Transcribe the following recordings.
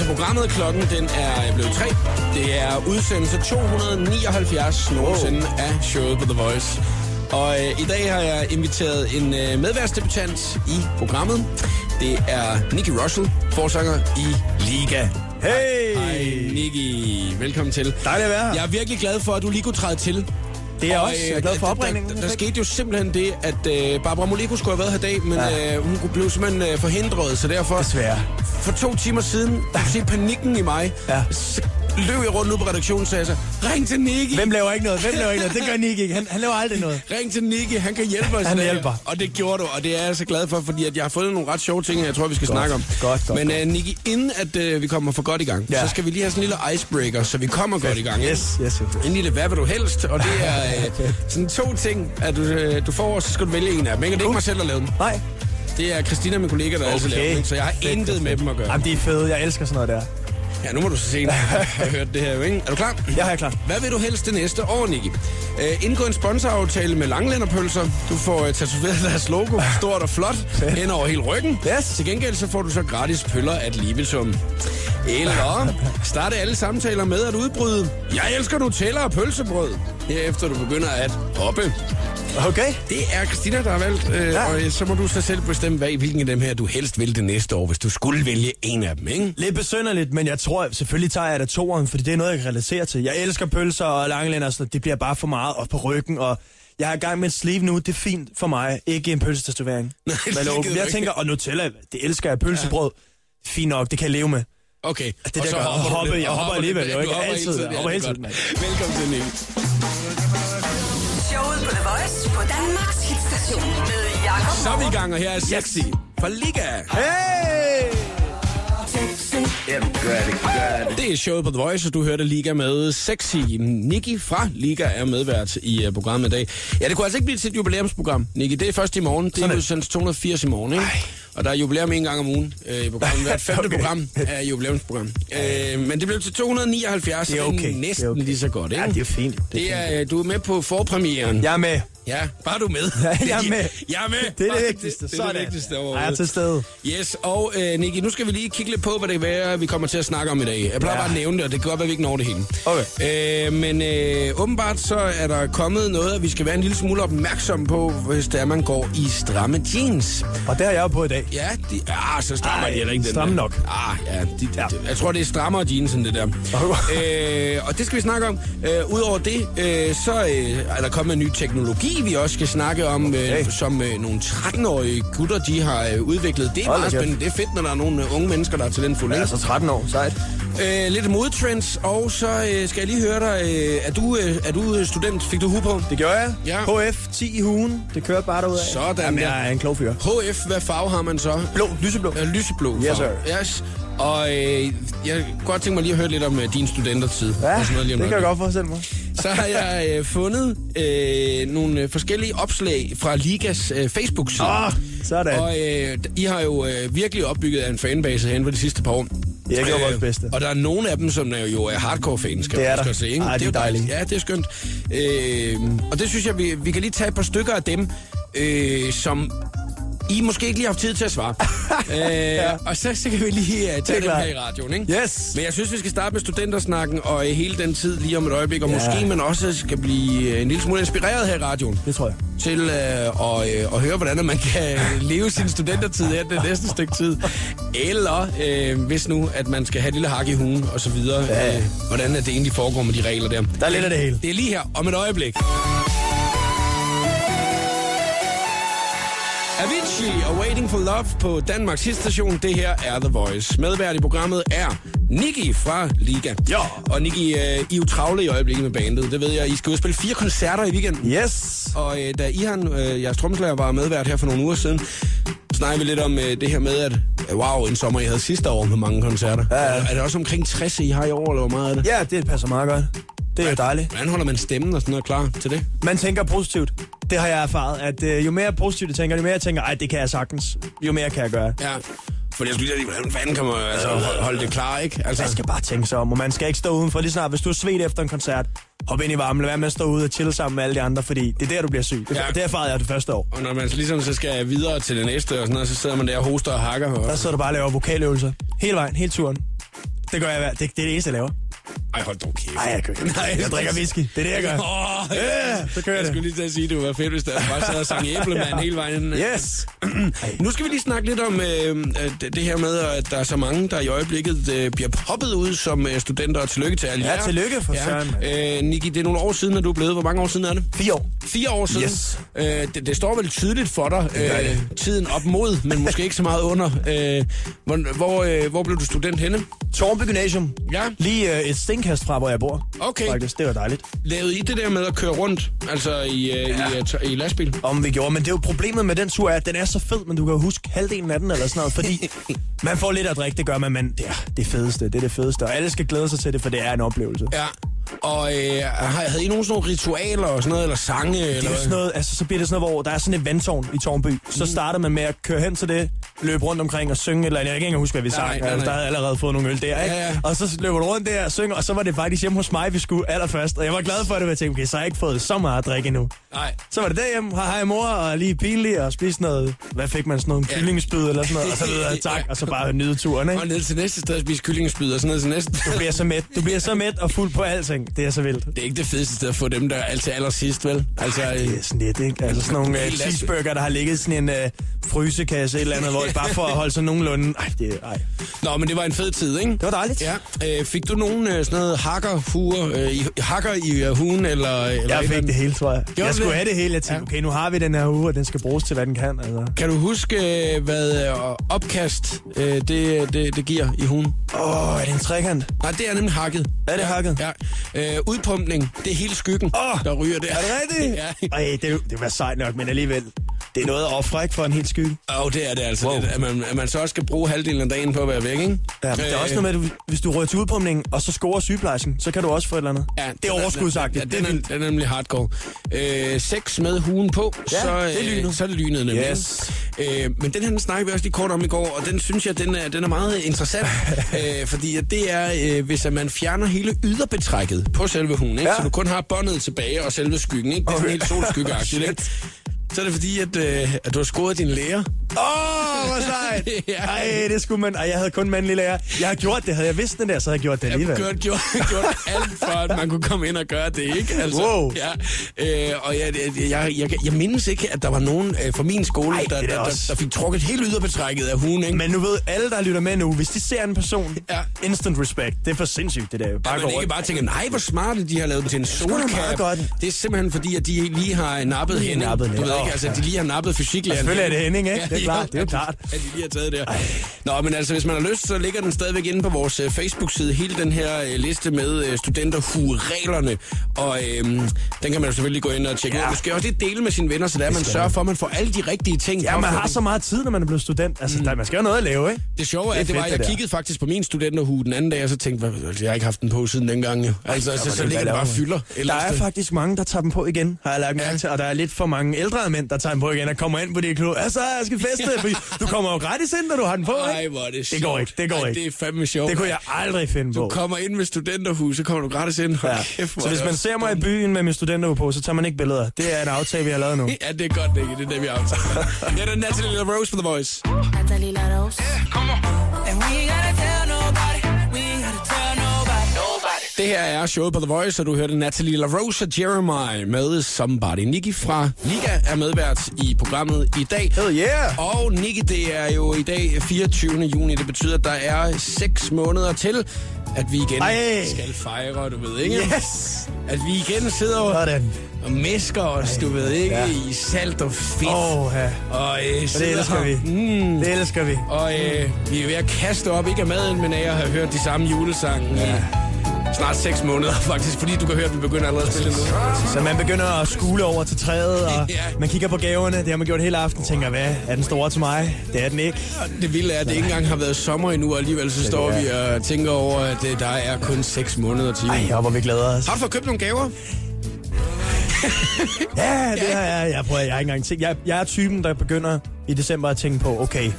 Til programmet. Klokken den er blevet 3. Det er udsendelse 279 nogensinde af showet på The Voice. Og øh, i dag har jeg inviteret en øh, medværtsdebutant i programmet. Det er Nicky Russell, forsanger i Liga. Hey! Hej Nicky, velkommen til. Dejligt at være her. Jeg er virkelig glad for, at du lige kunne træde til. Det er Og, også. Jeg er øh, glad for der- opringningen. Der, der, der skete jo simpelthen det, at øh, Barbara Moleko skulle have været her i dag, men Ja. øh, hun kunne- blev simpelthen øh, forhindret, så derfor... Desværre. For to timer siden, du kunne se panikken i mig, Ja. så løb jeg rundt ud på redaktionen sagde så, ring til Nicky, Hvem laver ikke noget? Hvem laver ikke noget? Det gør Nick ikke. Han, han laver aldrig noget. ring til Nicky, han kan hjælpe os. Han i dag." hjælper. Og det gjorde du, og det er jeg så glad for, fordi at jeg har fundet nogle ret sjove ting, jeg tror, vi skal Godt. snakke om. Godt, godt, Men godt. øh, Nicky, inden at øh, vi kommer for godt i gang, Ja. så skal vi lige have sådan en lille icebreaker, så vi kommer godt i gang. Yes, yes, yes. En lille, hvad vil du helst? Og det er øh, sådan to ting, at du, øh, du får, så skal du vælge en af dem. Ikke? Og det er ikke mig selv, der lavede dem. Nej. Det er Christina, min kollega, der okay. altid laver dem. Så jeg har Fedt, intet fedt, med dem at gøre. Jamen, de er fede. Jeg elsker sådan noget der. Ja, nu må du så se, når jeg har hørt det her. jo, Ikke? Er du klar? Jeg er klar. Hvad vil du helst det næste år, Nicky? Uh, indgå en sponsoraftale med langlænderpølser. Du får uh, tatoveret deres logo, stort og flot, hen over hele ryggen. Yes. Til gengæld så får du så gratis pøller at livesum. Eller starte alle samtaler med at udbryde. Jeg elsker Nutella og pølsebrød. Herefter du begynder at hoppe. Okay. Det er Christina, der har valgt, øh, ja. Ja. og øh, så må du så selv bestemme, hvad, hvilken af dem her du helst vil det næste år, hvis du skulle vælge en af dem, ikke? Lidt besynderligt, men jeg tror, selvfølgelig tager jeg da toeren, fordi det er noget, jeg kan relatere til. Jeg elsker pølser og langlænder, noget. Det bliver bare for meget op på ryggen, og jeg er i gang med et sleeve nu. Det er fint for mig. Ikke en pølsetatovering. Nej, det jeg tænker, og Nutella, det elsker jeg. Pølsebrød, fint nok, det kan jeg leve med. Okay. Det der og så gør- hopper hoppe, jeg hopper alligevel, Du ikke altid, tiden, jeg hopper ja, er hele godt. Velkommen til, Nick. På The Voice på Danmarks hitstation med Jakob Så er vi i gang, og her er Sexy fra Liga. Hey! Det er showet på The Voice, og du hørte Liga med Sexy. Nicky fra Liga er medvært i uh, programmet i dag. Ja, det kunne altså ikke blive til et jubilæumsprogram, Nicky. Det er først i morgen. Det er det. udsendelse 280 i morgen, ikke? Og der er jubilæum en gang om ugen øh, i programmet. Hvert femte Okay. program er jubilæumsprogram. Øh, men det blev til 279, Det er så okay. det er Det er næsten okay. lige så godt, ikke? Ja, det er fint. jo. Det er, øh, du er med på forpremieren. Jeg er med. Ja, bare du er med. Ja, jeg er med. Jeg er med. Det er det vigtigste. Det, det er det vigtigste Jeg er overhovedet. til stede. Yes, og øh, Nicky, nu skal vi lige kigge lidt på, hvad det være, vi kommer til at snakke om i dag. Jeg plejer Ja. bare at nævne det, og det kan godt være, vi ikke når det hele. Okay. Øh, men øh, åbenbart så er der kommet noget, at vi skal være en lille smule opmærksom på, hvis det er, man går i stramme jeans. Og det er jeg jo på i dag. Ja, de, ah, så strammer Ej, de heller ikke den stramme der. nok. Ah, ja, de, de, Ja. De, jeg tror, det er strammere jeans end det der. øh, og det skal vi snakke om. Øh, Udover det, øh, så øh, er der kommet en ny teknologi, vi også skal snakke om, øh, Okay. som øh, nogle 13-årige gutter, de har øh, udviklet. Det er Hold meget spændende. Det er fedt, når der er nogle øh, unge mennesker, der er talentfulde. Jeg er ikke? så 13 år. Sejt. Øh, lidt modetrends, og så øh, skal jeg lige høre dig. Øh, er, du, øh, er du øh, student? Fik du hu på? Det gjorde jeg. Ja. HF 10 i hugen. Det kører bare derudad. Sådan Jamen, der. jeg er en klog fyr. HF, hvad farve har man så? Blå. Lyseblå. Ja, lyseblå. Yes, farve. Yes. Og øh, jeg kunne godt tænke mig lige at høre lidt om øh, din studentertid. Ja, og sådan noget lige det om kan jeg godt forestille mig. Så har jeg øh, fundet øh, nogle øh, forskellige opslag fra Ligas øh, Facebook-side. Åh, sådan. Og øh, I har jo øh, virkelig opbygget en fanbase hen for de sidste par år. Ja, det gjorde vores bedste. Og der er nogle af dem, som er jo er hardcore-fans, kan Det er man der. se. Ikke? Ej, de det er jo dejligt. dejlige. Ja, det er skønt. Øh, og det synes jeg, vi, vi kan lige tage et par stykker af dem, øh, som I måske ikke lige haft tid til at svare. øh, ja. Og så, så kan vi lige uh, tage dem klart. her i radioen, ikke? Yes. Men jeg synes, vi skal starte med studentersnakken og uh, hele den tid lige om et øjeblik, og Ja. måske man også skal blive uh, en lille smule inspireret her i radioen Det tror jeg. til uh, at, uh, at høre, hvordan man kan leve sin studentertid her det næste stykke tid. Eller uh, hvis nu, at man skal have et lille hak i hugen og så videre, Ja. uh, hvordan er det egentlig foregår med de regler der. Der er lidt af det hele. Det er lige her om et øjeblik. Avicii og Waiting for Love på Danmarks hitstation. Det her er The Voice. Medvært i programmet er Nicky fra Liga. Ja. Og Nicky, øh, I er jo travle i øjeblikket med bandet. Det ved jeg. I skal udspille fire koncerter i weekenden. Yes. Og øh, da Ihan, øh, jeres trommeslager, var medvært her for nogle uger siden, snakkede vi lidt om øh, det her med, at øh, wow, en sommer I havde sidste år med mange koncerter. Ja, ja. Er, er det også omkring 60, I har i år, eller hvor meget er det? Ja, det passer meget godt. Det er jo dejligt. Hvordan holder man stemmen og sådan noget klar til det? Man tænker positivt. Det har jeg erfaret, at øh, jo mere positivt jeg tænker, jo mere jeg tænker, ej, det kan jeg sagtens. Jo mere kan jeg gøre. Ja. For jeg skulle lige hvordan fanden kan man altså, holde- holde det klar, ikke? Altså, Man skal bare tænke sig om, og man skal ikke stå udenfor. Lige snart, hvis du er svedt efter en koncert, hop ind i varmen, lad være med at stå ude og chille sammen med alle de andre, fordi det er der, du bliver syg. Det, Ja. det erfarede jeg det første år. og når man så ligesom så skal videre til det næste, og sådan noget, så sidder man der og hoster og hakker. Og, Der sidder du bare og laver vokaløvelser Hele vejen, hele turen. Det gør jeg hver. Det, det er det eneste, jeg laver. Ej, hold dog kæft. Nej, jeg kører ikke. Nej, jeg drikker whisky. Det er det, jeg gør. Åh, Ja, så kører jeg det. skulle lige til at sige, at det var fedt, hvis der bare sad og sang æblemand hele vejen. Yes. Nu skal vi lige snakke lidt om øh, det, det her med, at der er så mange, der i øjeblikket øh, bliver poppet ud som øh, studenter, og tillykke til alle Ja, jer. tillykke for søren, mand. Øh, Niki, det er nogle år siden, at du er blevet. Hvor mange år siden er det? Fire år. Fire år siden. Yes. Øh, det, det står vel tydeligt for dig, øh, tiden op mod, men måske ikke så meget under. Øh, hvor, hvor, øh, hvor blev du student henne? Tornby Gymnasium. Ja. Lige øh, et stenkast fra, hvor jeg bor. Okay. Faktisk, det var dejligt. Lavede I det der med at køre rundt, altså i, øh, ja. i, øh, t- i lastbil? Om vi gjorde, men det er jo problemet med den tur, er, at den er så fed, men du kan jo huske halvdelen af den eller sådan noget, fordi man får lidt at drikke, det gør man, men det er det fedeste, det er det fedeste, og alle skal glæde sig til det, for det er en oplevelse. Ja. Og øh, har- havde I nogen sådan nogle ritualer og sådan noget, eller sange? Det eller er jo sådan noget, altså så bliver det sådan noget, hvor der er sådan et vandtårn i Tornby. Så starter man med at køre hen til det, løbe rundt omkring og synge, eller jeg kan ikke engang huske, hvad vi Nej, sang. nej, nej. Altså, der havde allerede fået nogle øl der, ikke? Ja, ja. Og så løber du rundt der og synger, og så var det faktisk hjemme hos mig, vi skulle allerførst. Og jeg var glad for det, og jeg tænkte, okay, så har jeg ikke fået så meget at drikke endnu. Nej. Så var det derhjemme, hej hej mor, og lige pinlig, og spise noget, hvad fik man, sådan noget Ja. kyllingespyd eller sådan noget, og så videre, tak, og så bare nyde turen, Og ikke? ned til næste sted og spise kyllingespyd, og så ned til næste. Du bliver så mæt, du bliver så mæt og fuld på alting, det er så vildt. Det er ikke det fedeste sted at få dem, der er altid allersidst, vel? Altså, Det øh, er sådan lidt, ikke? Altså sådan nogle uh, cheeseburger, der har ligget i sådan en uh, frysekasse et eller andet, hvor bare for at holde sig nogenlunde. Ej, det, ej. Nå, men det var en fed tid, ikke? det var dejligt. Ja. Øh, fik du nogen øh, sådan noget hakkerhuer, øh, i- hakker i øh, hugen, eller, eller Jeg fik det hele, tror jeg. du jeg skulle det? have det hele. Jeg tænkte, okay, nu har vi den her uge, og den skal bruges til, hvad den kan. Altså. Kan du huske, hvad opkast øh, det, det, det giver i hugen? Åh, oh, er det en trekant? Nej, det er nemlig hakket. Er det ja, hakket? Ja. Øh, udpumpning, det er hele skyggen, Åh, der ryger der. Er det rigtigt? ja. Ej, det, det var sejt nok, men alligevel. Det er noget at ofre, ikke, for en helt skygge. Og det er det altså Wow. lidt, at man, at man så også skal bruge halvdelen af dagen på at være væk, ikke? Ja, men det er Øh, også noget med, at du, hvis du rører til udpumpningen, og så scorer sygeplejersken, så kan du også få et eller andet. Ja, det er overskudsagtigt. Ja, det er vildt. er, er nemlig hardcore. Øh, sex med hugen på, Ja, så, det er lynet. Øh, så er det lynet nemlig. Yes. Øh, men den her den snakkede vi også lige kort om i går, og den synes jeg, den er, den er meget interessant. øh, fordi at det er, øh, hvis at man fjerner hele yderbetrækket på selve hugen, ikke? Ja. så du kun har båndet tilbage og selve skyggen, ikke? det er sådan helt solskyggeagtigt. ikke? Så er det fordi, at, øh, at du har scoret din læger. Åh, oh, hvor sejt. Ja. Ej, det skulle man. Ej, jeg havde kun mandlige lærer. Jeg har gjort det. Havde jeg vidst den der, så havde jeg gjort det Jeg har alligevel. gjort, gjort, gjort alt for, at man kunne komme ind og gøre det, ikke? Altså, Wow. Ja, øh, og jeg, jeg, jeg, jeg, jeg mindes ikke, at der var nogen øh, fra min skole, Ej, der, det er der, der, der fik trukket hele yderbetrækket af hugen, ikke? Men nu ved alle, der lytter med nu, hvis de ser en person, Ja. instant respect. Det er for sindssygt, det der. Bare gå man ikke bare tænker, nej, hvor smarte de har lavet til en solcap. godt. Det er simpelthen fordi, at de lige har nappet hende. nappet Du ved ikke, altså, de ja. lige har nappet fysiklæreren. Selvfølgelig er det Henning, ikke? Det er Ja, klart, det er klart. At de lige har taget der. Nå, men altså, hvis man har lyst, så ligger den stadigvæk inde på vores øh, Facebook-side. Hele den her øh, liste med øh, studenterhue-reglerne. Og øh, den kan man jo selvfølgelig gå ind og tjekke Ja. ud. Skal også lige dele med sine venner, så der man sørger for, at man får alle de rigtige ting. Ja, man har så meget tid, når man er blevet student. Altså, der, man skal jo have noget at lave, ikke? Det sjove er, Det at det var, fedt, jeg kiggede faktisk på min studenterhue den anden dag, og så tænkte jeg, "Hvad- jeg har ikke haft den på siden dengang. jo." Altså, så, så, så det ligger er det bare fylder. Der er faktisk mange, der tager dem på igen, har jeg lagt mærke til. Og der er lidt for mange ældre mænd, der tager dem på igen og kommer ind på det klub. Altså, jeg skal feste, fordi du kommer jo gratis ind, når du har den på, Ej, ikke? hvor er det Det går sjovt. ikke, det går Ej, ikke. Det er fandme sjovt. Det kunne jeg aldrig finde Du på. kommer ind med studenterhus, så kommer du gratis ind. Hold Ja. kæft, hvor Så er hvis det man også ser mig i dumt. byen med min studenterhue på, så tager man ikke billeder. Det er en aftale, vi har lavet nu. Ja, det er godt, Nicky. Det er det, vi har aftalt. ja, det er Natalie Rose for The Voice. Natalie La Rose. And we ain't her er showet på The Voice, og du hørte Natalie La Rose og Jeremiah med Somebody. Nicky fra Liga er medvært i programmet i dag. Hell yeah! Og Nicky, det er jo i dag 24. juni. Det betyder, at der er 6 måneder til, at vi igen Ej. skal fejre, du ved ikke? Yes! At vi igen sidder og, Sådan. og mæsker os, du ved ikke, Ja. i salt og fedt. Åh, ja. Og øh, Det elsker her. vi. Mm, Det elsker vi. og øh, vi er ved at kaste op, ikke af maden, men af at have hørt de samme julesange ja. i snart 6 måneder, faktisk. Fordi du kan høre, at vi begynder allerede at spille nu. Så man begynder at skule over til træet, og Ja. man kigger på gaverne. Det har man gjort hele aften. Tænker, hvad? Er den store til mig? Det er den ikke. Det vilde er, at det ikke engang har været sommer endnu, og alligevel så står vi og tænker over, at øh, der er kun 6 måneder til. Ej, hvor vi glæder os. Har du fået købt nogle gaver? Ja, det har jeg. Jeg, prøver, jeg har ikke engang tænkt. Jeg, jeg er typen, der begynder i december at tænke på, okay,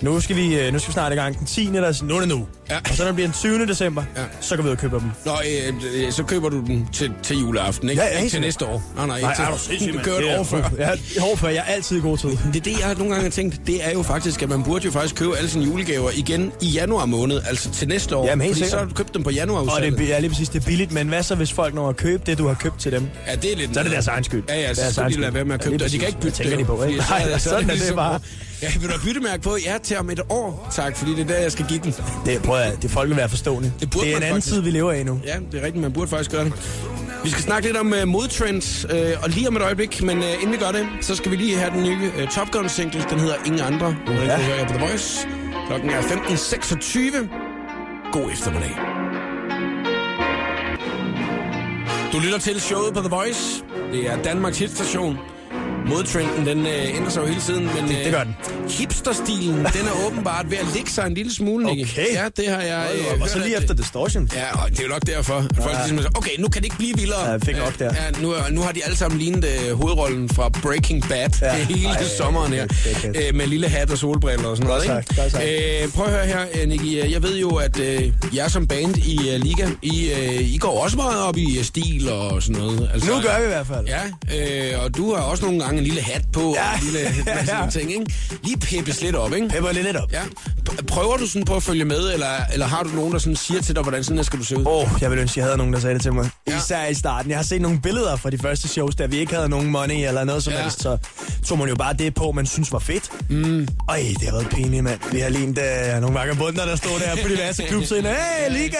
nu skal vi, øh, nu skal vi snart i gang den 10. Der, nu er det nu. Ja. Og så når det bliver den 20. december, Ja. så går vi ud og køber dem. Nå, øh, øh, så køber du den til, til juleaften, ikke? Ja, ja, ikke til næste år. Nej, nej, Nej, ikke er du til, sindssyg, du kører Det et år før. Ja, år før. Jeg er altid i god tid. Det er det, jeg nogle gange har tænkt. Det er jo faktisk, at man burde jo faktisk købe alle sine julegaver igen i januar måned, altså til næste år. Jamen, helt fordi så har du købt dem på januar Og det er, ja, lige præcis, det er billigt, men hvad så, hvis folk når at købe det, du har købt til dem? Ja, det er lidt... Så er det deres egen skyld. Ja, ja, Det så skal de lade være med at Ja, købe lige det, og de kan ikke bytte tænker det. de på, ikke? fordi så Nej, så sådan er det ligesom- bare. Ja, vil du have byttemærke på? Ja, til om et år, tak, fordi det er der, jeg skal give den. Det, prøv at, det folk vil være forstående. Det burde det er en anden faktisk. tid, vi lever i nu. Ja, det er rigtigt, man burde faktisk gøre det. Vi skal snakke lidt om uh, modtrends, uh, og lige om et øjeblik, men uh, inden vi gør det, så skal vi lige have den nye uh, Top Gun single. Den hedder Ingen Andre. Nu ja. hører jeg på The Voice. Klokken er 15.26. God eftermiddag. Du lytter til showet på The Voice. Det er Danmarks hitstation. Modtrenden, den øh, ændrer sig jo hele tiden, men Det- det gør den. Øh, hipsterstilen, den er åbenbart ved at lægge sig en lille smule, Nicky. Okay. Ja, det har jeg øh, Og så hørt, lige at- efter Distortion. Ja, og det er jo nok derfor, folk ja. ligesom siger, okay, nu kan det ikke blive vildere. Ja, fik nok der. Ja, nu, nu har de alle sammen lignet øh, hovedrollen fra Breaking Bad Ja. hele Ej, sommeren her, er øh, med lille hat og solbriller og sådan Godt noget. sagt, godt sagt. Ikke? Øh, prøv at høre her, øh, Nicky. øh, Jeg ved jo, at øh, jeg som band i uh, Liga, I, øh, I går også meget op i øh, stil og sådan noget. Altså, Nu gør vi i hvert fald. Ja, øh, og du har også nogle gange en lille hat på Ja. og en lille masse Ja. ting, ikke? Lige peppes lidt op, ikke? Pepper lidt op. Ja. Prøver du sådan på at følge med, eller, eller har du nogen, der sådan siger til dig, hvordan sådan her skal du se ud? Åh, oh, jeg ville ønske, jeg havde nogen, der sagde det til mig. Ja. Især i starten. Jeg har set nogle billeder fra de første shows, der vi ikke havde nogen money eller noget som Ja. helst. Så tog man jo bare det på, man synes var fedt. Mm. Ej, det har været pinligt, mand. Vi har lignet uh, nogle vagabunder, der stod der på diverse klubscener. Hey, Liga!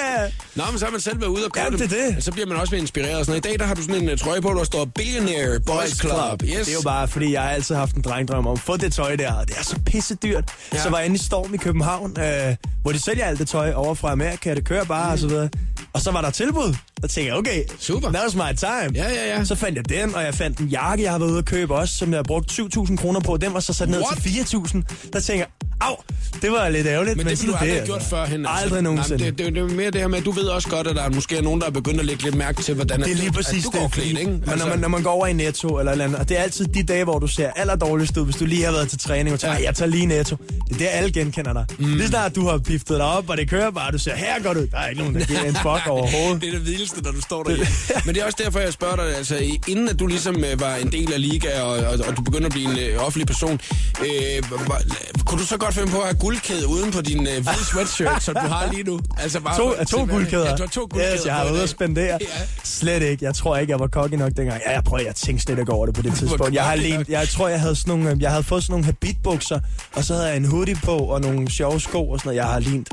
Nå, men så har man selv været ude og Ja, købe det er dem. det. Så bliver man også mere inspireret. og Sådan. noget. I dag der har du sådan en uh, trøje på, der står Billionaire Boys Club. Yes. Det er jo bare, fordi jeg har altid haft en drengdrøm om få det tøj der, og det er så pisse dyrt. Ja. Så var jeg inde i Storm i København, øh, hvor de sælger alt det tøj over fra Amerika, det kører bare mm. og så videre. Og så var der tilbud. Der tænkte jeg, okay, Super. that was my time. Ja, ja, ja. Så fandt jeg den, og jeg fandt en jakke, jeg har været ude at købe også, som jeg har brugt 7.000 kroner på. Den var så sat ned What? til 4.000. Der tænker jeg, au, det var lidt ærgerligt. Men det ville du aldrig er have gjort altså. førhen. Aldrig nogensinde. Nej, det, det, det, er mere det her med, at du ved også godt, at der er måske er nogen, der er begyndt at lægge lidt mærke til, hvordan Det er lige at præcis du det. går klædt, ikke? Men når Altså- man, når man går over i Netto eller eller andet, og det er altid de dage, hvor du ser allerdårligst ud, hvis du lige har været til træning og tænker, Ja. ja. jeg tager lige Netto. Det er der, alle genkender dig. Mm. Lige snart du har piftet dig op, og det kører bare, du ser, her går du. Der er ikke nogen, der giver en fuck overhovedet. Det er det vildeste, når du står der. Men det er også derfor, jeg spørger dig, altså inden at du ligesom øh, var en del af Liga, og, og, og du begyndte at blive en øh, offentlig person, øh, var, kunne du så godt finde på at have guldkæde uden på din øh, hvide sweatshirt, som du har lige nu? Altså bare To, for- to guldkæder. Ja, du har to guldkæder. Yes, jeg har ude at spendere. Ja. Slet ikke. Jeg tror ikke, jeg var cocky nok dengang. Ja, jeg prøver, jeg tænkte slet ikke over det på det tidspunkt. Jeg, har nok. jeg tror, jeg havde, sådan nogle, øh, jeg havde fået sådan nogle habitbukser, og så havde jeg en hoodie på, og nogle sjove sko og sådan noget. Jeg har lignet.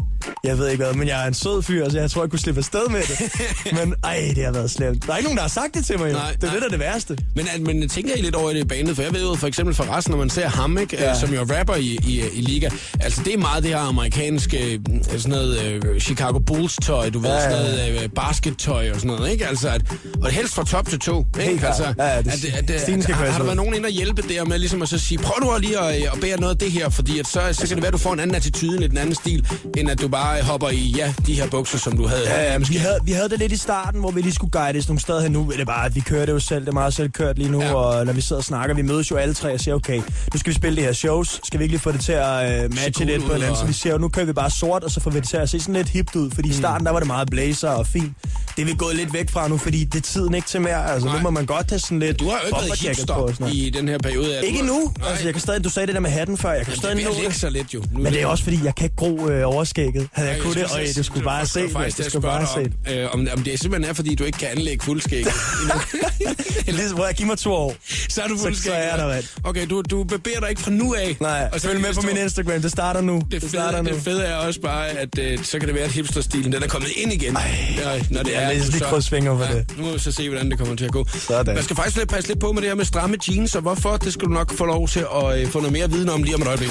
Jeg ved ikke hvad, men jeg er en sød fyr, så jeg tror, jeg kunne slippe afsted med det. men ej, det har været slemt. Der er ikke nogen, der har sagt det til mig jo. Nej, det er nej. det, der er det værste. Men, at, men tænker I lidt over i det banet? For jeg ved jo for eksempel for resten, når man ser ham, ikke, ja. Ja. som jo er rapper i, i, i liga, altså det er meget det her amerikanske, øh, sådan noget øh, Chicago Bulls tøj, du ved, Ja, sådan ja. noget øh, baskettøj og sådan noget, ikke? Altså, at, og helst fra top til to, ikke? Helt. Altså, Ja, ja, det- at, at, at, skal har, har der været nogen inde og hjælpe der med ligesom at så sige, prøv nu lige at, at bære noget af det her, fordi at så, så kan det være, at du får en anden attitude, en lidt anden stil, end at du bare hopper i, ja, de her bukser, som du havde. Ja, ja, men vi havde, vi havde det lidt i starten, hvor vi lige skulle guides nogle steder hen. Nu er det bare, at vi kører det jo selv. Det er meget selv kørt lige nu, Ja. og når vi sidder og snakker, vi mødes jo alle tre og siger, okay, nu skal vi spille det her shows. Skal vi ikke lige få det til at uh, matche lidt på hinanden? og- Så vi siger, nu kører vi bare sort, og så får vi det til at se sådan lidt hipt ud. Fordi i starten, der var det meget blazer og fint. Det er vi gået lidt væk fra nu, fordi det er tiden ikke til mere. Altså, Nej. nu må man godt have sådan lidt Du har jo ikke været hipster sådan i den her periode. Ikke du, nu. Altså, jeg kan stadig, du sagde det der med hatten før. Jeg kan det stadig er nå det. så lidt jo. Nu Men det er også fordi, jeg kan ikke gro øh, overskægget. Havde jeg Ja, kunne det, og du skulle bare se det. Du skulle bare se det. om, øh, om, det simpelthen er, fordi du ikke kan anlægge fuldskæg. Ligesom, hvor jeg giver mig to år. så er du fuldskæg. så er jeg der, mand. Okay, du, du bevæger dig ikke fra nu af. Nej, Og så følg med på min Instagram. Det starter nu. Det Det, fede, starter nu. det fede er også bare, at øh, så kan det være, at hipsterstilen den er kommet ind igen. ja, når det jeg er, læser du lige krydsfingre for det. Nu må vi så se, hvordan det kommer til at gå. Sådan. Man skal faktisk lidt passe lidt på med det her med stramme jeans, og hvorfor, det skal du nok få lov til at øh, få noget mere viden om lige om et øjeblik.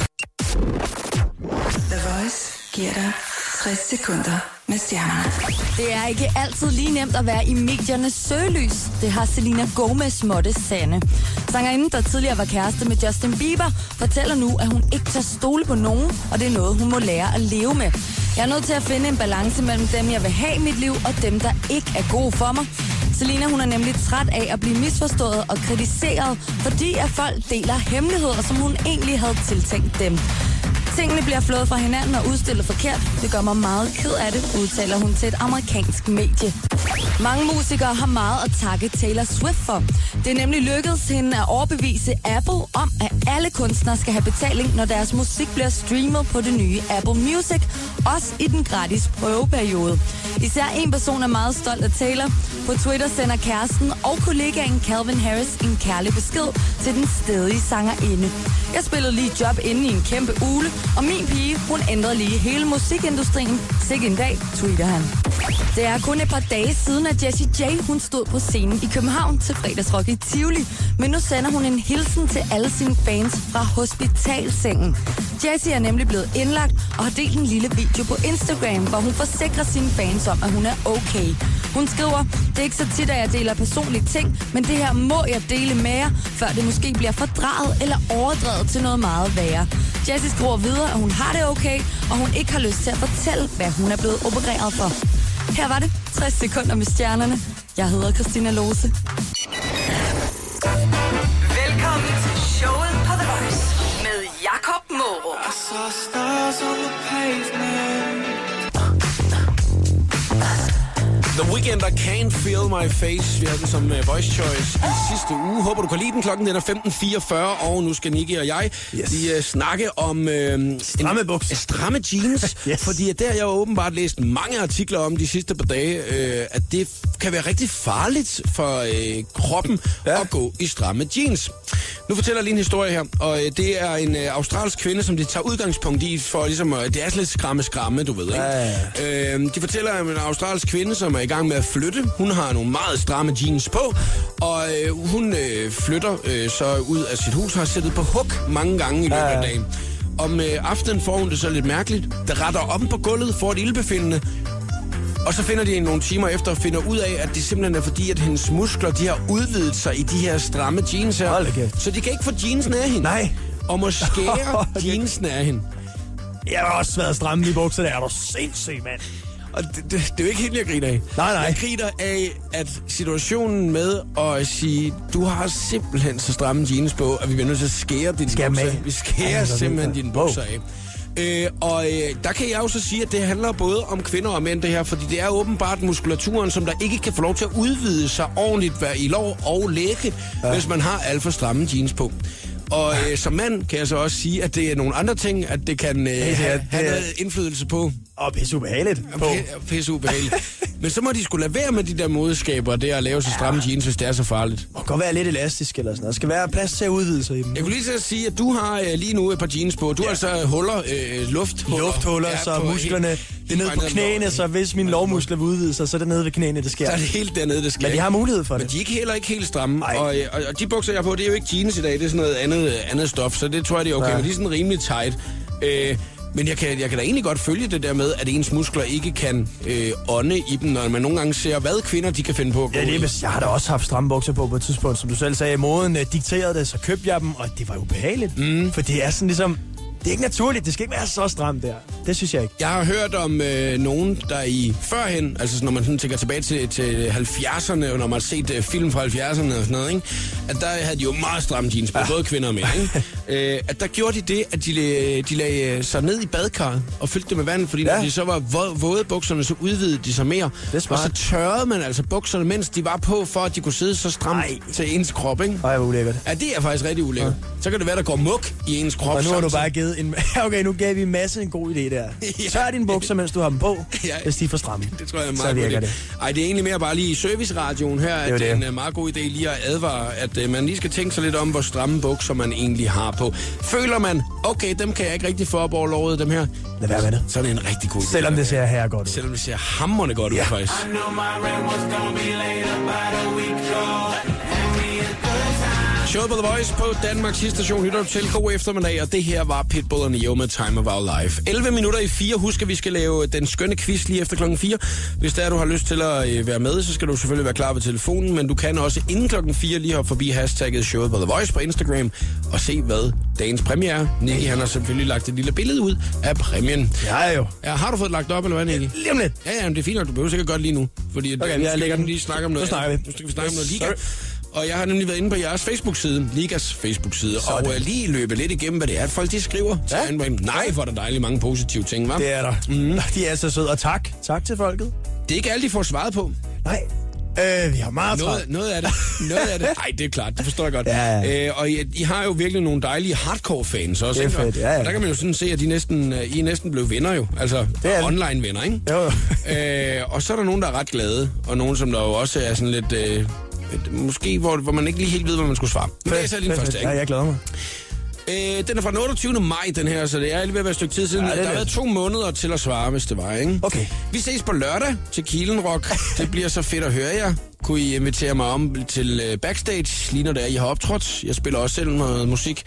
The Voice giver dig 60 sekunder med stjernerne. Det er ikke altid lige nemt at være i mediernes søgelys. Det har Selena Gomez måtte sande. Sangerinden, der tidligere var kæreste med Justin Bieber, fortæller nu, at hun ikke kan stole på nogen, og det er noget, hun må lære at leve med. Jeg er nødt til at finde en balance mellem dem, jeg vil have i mit liv, og dem, der ikke er gode for mig. Selena hun er nemlig træt af at blive misforstået og kritiseret, fordi at folk deler hemmeligheder, som hun egentlig havde tiltænkt dem. Tingene bliver flået fra hinanden og udstillet forkert. Det gør mig meget ked af det, udtaler hun til et amerikansk medie. Mange musikere har meget at takke Taylor Swift for. Det er nemlig lykkedes hende at overbevise Apple om, at alle kunstnere skal have betaling, når deres musik bliver streamet på det nye Apple Music, også i den gratis prøveperiode. Især en person er meget stolt af Taylor. På Twitter sender kæresten og kollegaen Calvin Harris en kærlig besked til den stedige sangerinde. Jeg spillede lige job inde i en kæmpe ule, og min pige, hun ændrede lige hele musikindustrien. Sikke en dag, tweeter han. Det er kun et par dage siden, at Jessie J. hun stod på scenen i København til fredagsrock i Tivoli. Men nu sender hun en hilsen til alle sine fans fra hospitalsengen. Jessie er nemlig blevet indlagt og har delt en lille video på Instagram, hvor hun forsikrer sine fans om, at hun er okay. Hun skriver, det er ikke så tit, at jeg deler personlige ting, men det her må jeg dele med jer, før det måske bliver fordraget eller overdrevet til noget meget værre. Jessie skriver videre, at hun har det okay, og hun ikke har lyst til at fortælle, hvad hun er blevet opereret for. Her var det 60 sekunder med stjernerne. Jeg hedder Christina Lose. Velkommen til showet på The Voice med Jakob Morup. Saw stars on the pavement. The Weeknd og Can't Feel My Face. Vi havde den som uh, voice choice i sidste uge. Håber du kan lide den. Klokken den er 15.44, og nu skal Nicky og jeg Yes. lige uh, snakke om... Uh, Stramme bukser. Stramme jeans. Yes. Fordi der har jeg åbenbart læst mange artikler om de sidste par dage, uh, at det kan være rigtig farligt for uh, kroppen ja. Ja. at gå i stramme jeans. Nu fortæller jeg lige en historie her, og uh, det er en uh, australsk kvinde, som de tager udgangspunkt i, for ligesom, uh, det er lidt skræmme, du ved, ikke? Ja, Øh, de fortæller om en australsk kvinde, som er i gang med at flytte. Hun har nogle meget stramme jeans på, og øh, hun øh, flytter øh, så ud af sit hus, har sættet på huk mange gange i løbet af dagen. Om øh, aftenen får hun det så lidt mærkeligt. Der retter om på gulvet, får et ildbefindende, og så finder de nogle timer efter og finder ud af, at det simpelthen er fordi, at hendes muskler de har udvidet sig i de her stramme jeans her. Så de kan ikke få jeansen af hende. Nej. Og må skære jeansen af hende. Jeg har også været stramme i bukser, der er du sindssyg, mand. Og det, det, det er jo ikke helt, jeg griner af. Nej, nej. Jeg griner af, at situationen med at sige, du har simpelthen så stramme jeans på, at vi bliver nødt til at skære dine Skære dem bukser. af. Vi skærer hvor simpelthen dine bukser af. Øh, og øh, der kan jeg jo så sige, at det handler både om kvinder og mænd det her, fordi det er åbenbart muskulaturen, som der ikke kan få lov til at udvide sig ordentligt være i lov og lægge, ja. hvis man har alt for stramme jeans på. Og øh, som mand kan jeg så også sige, at det er nogle andre ting, at det kan øh, have, have noget indflydelse på. Og pisse ubehageligt på. Pisse ubehageligt. Men så må de skulle lade være med de der modeskaber, det at lave så stramme jeans, hvis det er så farligt. Og godt være lidt elastisk eller sådan noget. Der skal være plads til at udvide sig i dem. Jeg kunne lige til at sige, at du har øh, lige nu et par jeans på. Du har altså huller, øh, lufthuller. Lufthuller, Ja, så musklerne, helt- det er nede på knæene, så hvis mine lovmuskler vil udvide sig, så er det nede ved knæene, det sker. Så er det helt dernede, det skal. Men de har mulighed for Men det. de er ikke heller ikke helt stramme. Og, øh, og, og, de bukser, jeg har på, det er jo ikke jeans i dag. Det er sådan noget andet, andet stof, så det tror jeg, det er okay. Ja. Men de er sådan rimelig tight. Øh, men jeg kan, jeg kan da egentlig godt følge det der med, at ens muskler ikke kan øh, ånde i dem, når man nogle gange ser, hvad kvinder de kan finde på at gå Ja, det er, jeg har da også haft stramme bukser på på et tidspunkt, som du selv sagde. Moden uh, dikterede det, så købte jeg dem, og det var ubehageligt. Mm. For det er sådan ligesom, det er ikke naturligt. Det skal ikke være så stramt der. Det synes jeg ikke. Jeg har hørt om øh, nogen, der i førhen, altså når man sådan tænker tilbage til, til 70'erne, og når man har set øh, film fra 70'erne og sådan noget, ikke? at der havde de jo meget stramme jeans på, ja. både kvinder og mænd. Ikke? øh, at der gjorde de det, at de, de lagde sig ned i badekarret og fyldte det med vand, fordi ja. Når de så var våde, våde bukserne, så udvidede de sig mere. Det og så tørrede man altså bukserne, mens de var på, for at de kunne sidde så stramt Ej. til ens krop. Ikke? Ej, hvor ulækkert. Ja, det er faktisk rigtig ulækkert. Ja. Så kan det være, der går muk i ens krop. Og nu har du bare givet en... Okay, nu gav vi en masse en god idé der. Ja. Tør dine bukser, mens du har dem på, Ja. hvis de er for stramme. Det tror jeg er Så meget virker god idé. det. Ej, det er egentlig mere bare lige i serviceradioen her, at jo det er det. en uh, meget god idé lige at advare, at uh, man lige skal tænke sig lidt om, hvor stramme bukser man egentlig har på. Føler man, okay, dem kan jeg ikke rigtig få op over låret, dem her, Lad være med det. så er det en rigtig god idé. Selvom det ser her godt ud. Selvom det ser hammerende godt ud, Ja. faktisk. I knew my rent was gonna be late about a week ago. Showet på The Voice på Danmarks station lytter du til. God eftermiddag, og det her var Pitbull og Neo med Time of Our Life. 11 minutter i 4. Husk, at vi skal lave den skønne quiz lige efter klokken 4. Hvis det er, du har lyst til at øh, være med, så skal du selvfølgelig være klar ved telefonen, men du kan også inden klokken 4 lige hoppe forbi hashtagget Showet på The Voice på Instagram og se, hvad dagens præmie er. Nicky, han har selvfølgelig lagt et lille billede ud af præmien. Ja, jo. Ja, har du fået lagt op, eller hvad, Nicky? Lige om lidt. Ja, ja, men det er før, du behøver sikkert godt lige nu. Fordi Okay, jeg lægger den. lige snakke om noget. snakker vi. Nu skal vi snakke om noget liga. Og jeg har nemlig været inde på jeres Facebook-side, Ligas Facebook-side, Sådan. og uh, lige løbet lidt igennem, hvad det er, at folk de skriver til Ja. ja. Nej, hvor er der dejligt mange positive ting, hva'? Det er der. Mm. De er så søde, og tak. Tak til folket. det er ikke alt, de får svaret på. Nej, øh, vi har meget Noget, travlt. noget af det. Noget af det. Nej, det er klart, det forstår jeg godt. Ja, ja. Øh, og I, I, har jo virkelig nogle dejlige hardcore-fans også. Det er fedt, ja, ja. Og der kan man jo sådan se, at de næsten, øh, I er næsten blevet venner jo. Altså Det er online-venner, ikke? Jo. øh, og så er der nogen, der er ret glade, og nogen, som der jo også er sådan lidt... Øh, Måske, hvor, hvor man ikke lige helt ved, hvad man skulle svare. Men det er så lige den første, Ja, ikke? jeg glæder mig. Øh, den er fra den 28. maj, den her, så det er lige ved at være et stykke tid siden. Ja, Ja, det er der har været to måneder til at svare, hvis det var, ikke? Okay. Vi ses på lørdag til Kielen Rock. Det bliver så fedt at høre jer. Kunne I invitere mig om til øh, backstage, lige når det er, I har optrådt? Jeg spiller også selv noget musik.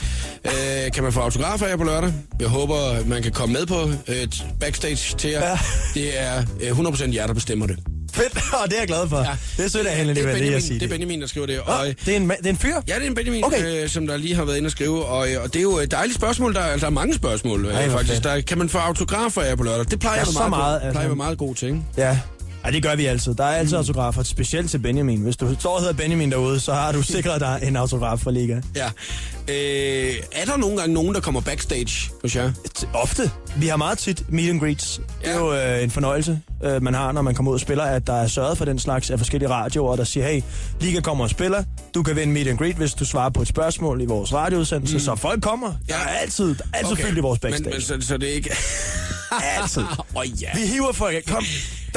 Øh, kan man få autografer af jer på lørdag? Jeg håber, man kan komme med på øh, backstage til jer. Ja. Det er øh, 100% jer, der bestemmer det. Fedt, og det er jeg glad for. Ja. Det er sødt af hende det, alligevel, det, jeg siger det er Benjamin, der skriver det. Nå, Og, øh, det, er en, det er en fyr? Ja, det er en Benjamin, Okay. øh, som der lige har været inde og skrive, og, øh, og det er jo et dejligt spørgsmål. Der, er- altså, der er mange spørgsmål, Ej, øh, faktisk. fedt. Der, kan man få autografer af på lørdag? Det plejer jeg være meget, meget, altså. plejer meget god til, ikke? Ja. Ja, det gør vi altid. Der er altid autografer, specielt til Benjamin. Hvis du står og hedder Benjamin derude, så har du sikret dig en autograf for Liga. Ja. Øh, er der nogle gange nogen, der kommer backstage hos jer? Ofte. Vi har meget tit meet and greets. Det er Ja. jo øh, en fornøjelse, øh, man har, når man kommer ud og spiller, at der er sørget for den slags af forskellige radioer, der siger, hey, Liga kommer og spiller. Du kan vinde meet and greet, hvis du svarer på et spørgsmål i vores radioudsendelse. Mm. Så folk kommer. Der Ja. er altid, der er altid okay. fyldt i vores backstage. Men, men så, så det er ikke... Altid. Oh, ja. Vi hiver folk. Kom,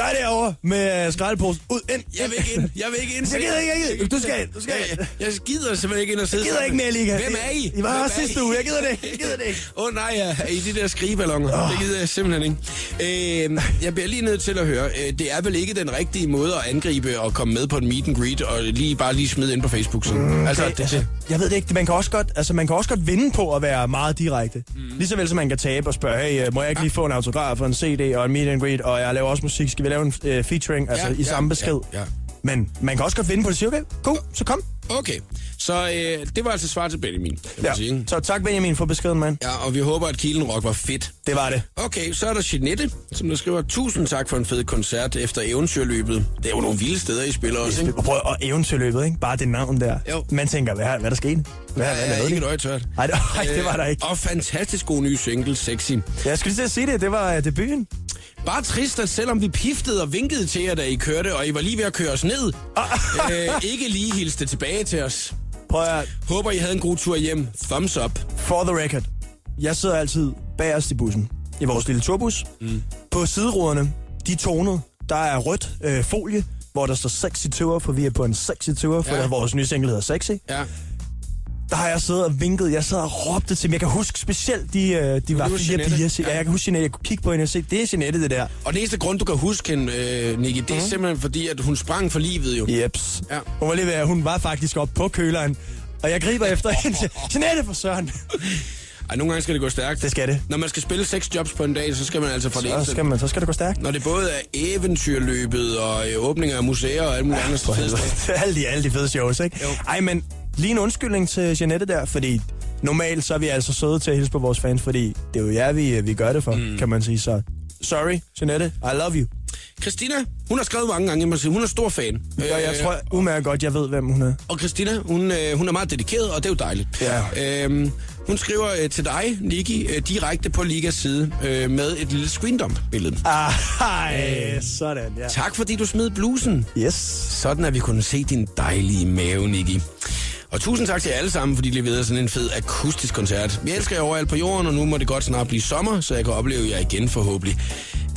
dig derovre med øh, skraldeposen. Ud, ind. Jeg vil ikke ind. Jeg vil ikke ind. Jeg gider ikke, jeg gider. Du skal ind, du skal ind. jeg, jeg gider simpelthen ikke ind og sidde Jeg gider ikke mere, Liga. Hvem er I? I var her er sidste uge. Jeg gider det ikke. Jeg gider det ikke. Åh oh, nej, ja. I de der skrigeballoner? Oh. Det gider jeg simpelthen ikke. Øh, jeg bliver lige nødt til at høre. Øh, det er vel ikke den rigtige måde at angribe og komme med på en meet and greet og lige bare lige smide ind på Facebook. Sådan. Mm, altså, det, altså, jeg ved det ikke. Man kan, også godt, altså, man kan også godt vinde på at være meget direkte. Mm. Lige så vel som man kan tabe og spørge, hey, øh, må jeg ikke lige få en autograf og en CD og en meet and greet, og jeg laver også musik. Skal vi lave en uh, featuring altså, Ja, i ja, samme besked? ja, ja. Men man kan også godt vinde på det. Sige, okay, god, så kom. Okay, så øh, det var altså svar til Benjamin, kan Ja. sige. Så tak Benjamin for beskeden, mand. Ja, og vi håber, at Kielen Rock var fedt. Det var det. Okay, så er der Jeanette, som der skriver, tusind tak for en fed koncert efter eventyrløbet. Det er jo nogle vilde steder, I spiller også, ikke? Og prøv og eventyrløbet, ikke? Bare det navn der. Jo. Man tænker, hvad, hvad er der skete? Hvad, hvad Ja, lavede ikke et øje tørt. Nej, det, ej, det var der ikke. Og fantastisk god ny single, Sexy. Jeg skulle lige til at sige det. Det var uh, debuten. Bare trist, at selvom vi piftede og vinkede til jer, da I kørte, og I var lige ved at køre os ned, øh, ikke lige hilste tilbage til os. Prøv at Håber, I havde en god tur hjem. Thumbs up. For the record. Jeg sidder altid bagerst i bussen. I vores lille turbus. Mm. På sideruderne, de er tonet. Der er rødt øh, folie, hvor der står sexy tour, for vi er på en sexy tour, for Ja. ja. vores nye single hedder Sexy. Ja. Der har jeg siddet og vinket, jeg sad og råbte til dem. Jeg kan huske specielt, de, øh, de var fire Jeanette. piger. Ja. Ja. Jeg kan huske Jeanette, jeg kunne kigge på hende og se, det er Jeanette, det der. Og det eneste grund, du kan huske hende, øh, Nicky, det er simpelthen fordi, at hun sprang for livet jo. Jeps. Ja. Hun var, lige ved, hun var faktisk op på køleren, og jeg griber efter hende Jeanette for søren. Ej, nogle gange skal det gå stærkt. Det skal det. Når man skal spille seks jobs på en dag, så skal man altså fra det Så ene skal, man, så skal det gå stærkt. Når det både er eventyrløbet og øh, åbninger af museer og alt muligt andet. Alle, de, alle de fede shows, ikke? Jo. Ej, men lige en undskyldning til Jeanette der, fordi normalt så er vi altså søde til at hilse på vores fans, fordi det er jo jer, vi, vi gør det for, mm. kan man sige. Så sorry, Jeanette, I love you. Christina, hun har skrevet mange gange, jeg må sige, hun er stor fan. Og jeg Øh, tror udmærket godt, jeg ved, hvem hun er. Og Christina, hun, øh, hun er meget dedikeret, og det er jo dejligt. Ja. Øhm, hun skriver øh, til dig, Niki, øh, direkte på Ligas side øh, med et lille screendump-billede. Ah, hej, sådan, ja. Tak fordi du smed blusen. Yes. Sådan at vi kunne se din dejlige mave, Niki. Og tusind tak til jer alle sammen, fordi I leverede sådan en fed akustisk koncert. Vi elsker jer overalt på jorden, og nu må det godt snart blive sommer, så jeg kan opleve jer igen forhåbentlig.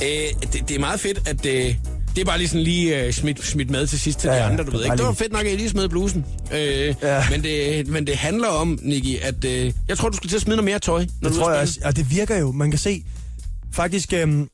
Øh, det, det er meget fedt, at øh, det er bare lige sådan lige øh, smidt, smidt med til sidst til Ja, de andre, du ved ikke. Det var lige- fedt nok, at I lige smed blusen. Øh, Ja. men, det, men det handler om, Niki, at øh, jeg tror, du skal til at smide noget mere tøj. Når Det du tror jeg også, og det virker jo. Man kan se, faktisk, øhm,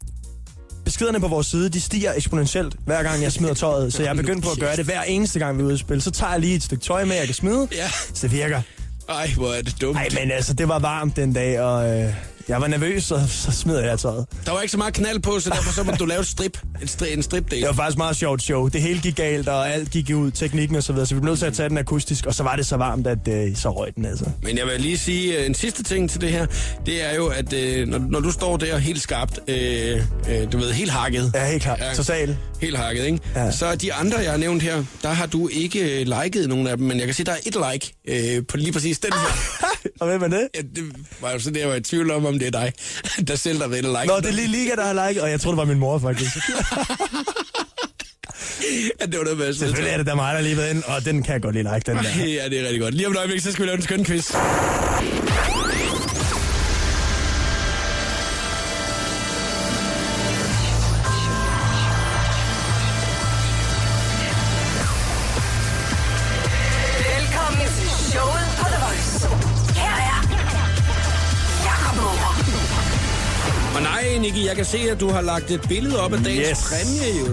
beskederne på vores side, de stiger eksponentielt, hver gang jeg smider tøjet. Så jeg er begyndt på at gøre det hver eneste gang, vi er ude at spille. Så tager jeg lige et stykke tøj med, jeg kan smide. Ja. Så det virker. Ej, hvor er det dumt. Nej, men altså, det var varmt den dag, og øh, Jeg var nervøs, så, så smed jeg tøjet. Der var ikke så meget knald på, så derfor så må du lave et strip. Et stri, en strip Det var faktisk et meget sjovt show. Det hele gik galt, og alt gik ud, teknikken og så videre. Så vi blev nødt til at tage den akustisk, og så var det så varmt, at øh, så røg den altså. Men jeg vil lige sige øh, en sidste ting til det her. Det er jo, at øh, når, når du står der helt skarpt, øh, øh, du ved, helt hakket. Ja, helt klart. Ja. Total. Helt hakket, ikke? Ja. Så de andre, jeg har nævnt her, der har du ikke øh, liket nogen af dem, men jeg kan se, der er et like øh, på lige præcis den her. og hvem er det? Ja, det var jo så det, jeg var i tvivl om, om det er dig, der selv der ved at like. Nå, det er lige Liga, der har liket, og jeg tror det var min mor, faktisk. Ja, det var med at Selvfølgelig er det da mig, der lige ved ind, og den kan jeg godt lige like, den der. Ja, det er rigtig godt. Lige om et øjeblik, så skal vi lave en skøn quiz. Jeg kan se, at du har lagt et billede op af dagens Yes. præmie, jo.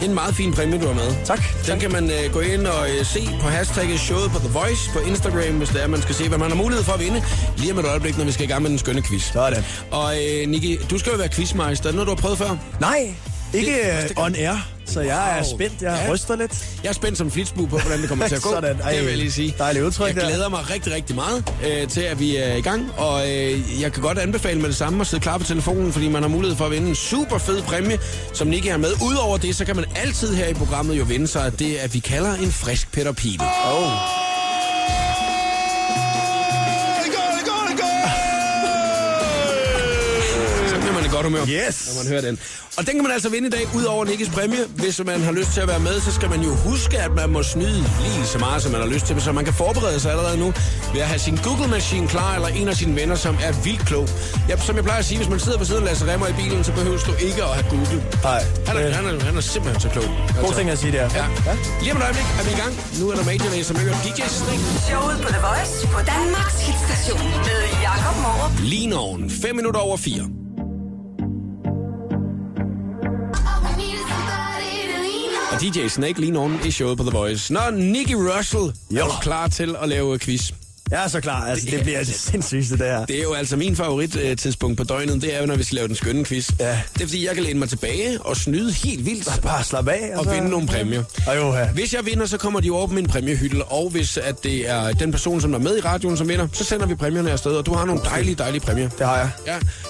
Det er en meget fin præmie, du har med. Tak. Den kan man øh, gå ind og øh, se på hashtagget showet på The Voice på Instagram, hvis det er, man skal se, hvad man har mulighed for at vinde. Lige om et øjeblik, når vi skal i gang med den skønne quiz. Sådan. Og øh, Nicky, du skal jo være quizmeister. Er det noget, du har prøvet før? Nej, ikke øh, on air, så jeg er spændt. Jeg Ja. ryster lidt. Jeg er spændt som flitsbu på, hvordan det kommer til at gå. Sådan. Ej, det vil jeg lige sige. dejligt udtryk Jeg der. glæder mig rigtig, rigtig meget øh, til, at vi er i gang. Og øh, jeg kan godt anbefale med det samme at sidde klar på telefonen, fordi man har mulighed for at vinde en super fed præmie, som Nicky har med. Udover det, så kan man altid her i programmet jo vinde sig det, at vi kalder en frisk Peter Pile. Oh. Godt humør, Yes. når man hører den. Og den kan man altså vinde i dag, ud over Nikkes præmie. Hvis man har lyst til at være med, så skal man jo huske, at man må snyde lige så meget, som man har lyst til. Så man kan forberede sig allerede nu ved at have sin Google-maskine klar, eller en af sine venner, som er vildt klog. Ja, som jeg plejer at sige, hvis man sidder på siden af Lasse Remmer i bilen, så behøver du ikke at have Google. Nej. Han er, han er, han er simpelthen så klog. Altså, God ting at sige der. Ja. ja. Lige om et øjeblik er vi i gang. Nu er der Major Lazer som hører DJ Snake. Showet på The Voice på Danmarks hitstation med Jakob Morup. Lige oven. 5 minutter over 4. Og DJ Snake lige nogen i showet på The Voice. Nå, Nicky Russell er Jo. du klar til at lave quiz. Jeg er så klar. Altså, det bliver det sindssygste, det her. Det er jo altså min favorit øh, tidspunkt på døgnet. Det er jo, når vi skal lave den skønne quiz. Ja. Det er, fordi jeg kan læne mig tilbage og snyde helt vildt. Bare slap af. Og vinde nogle præmier. Og jo, ja. Hvis jeg vinder, så kommer de over på min præmiehytte, og hvis at det er den person, som er med i radioen, som vinder, så sender vi præmierne afsted, og du har nogle dejlige, dejlige præmier. Det har jeg.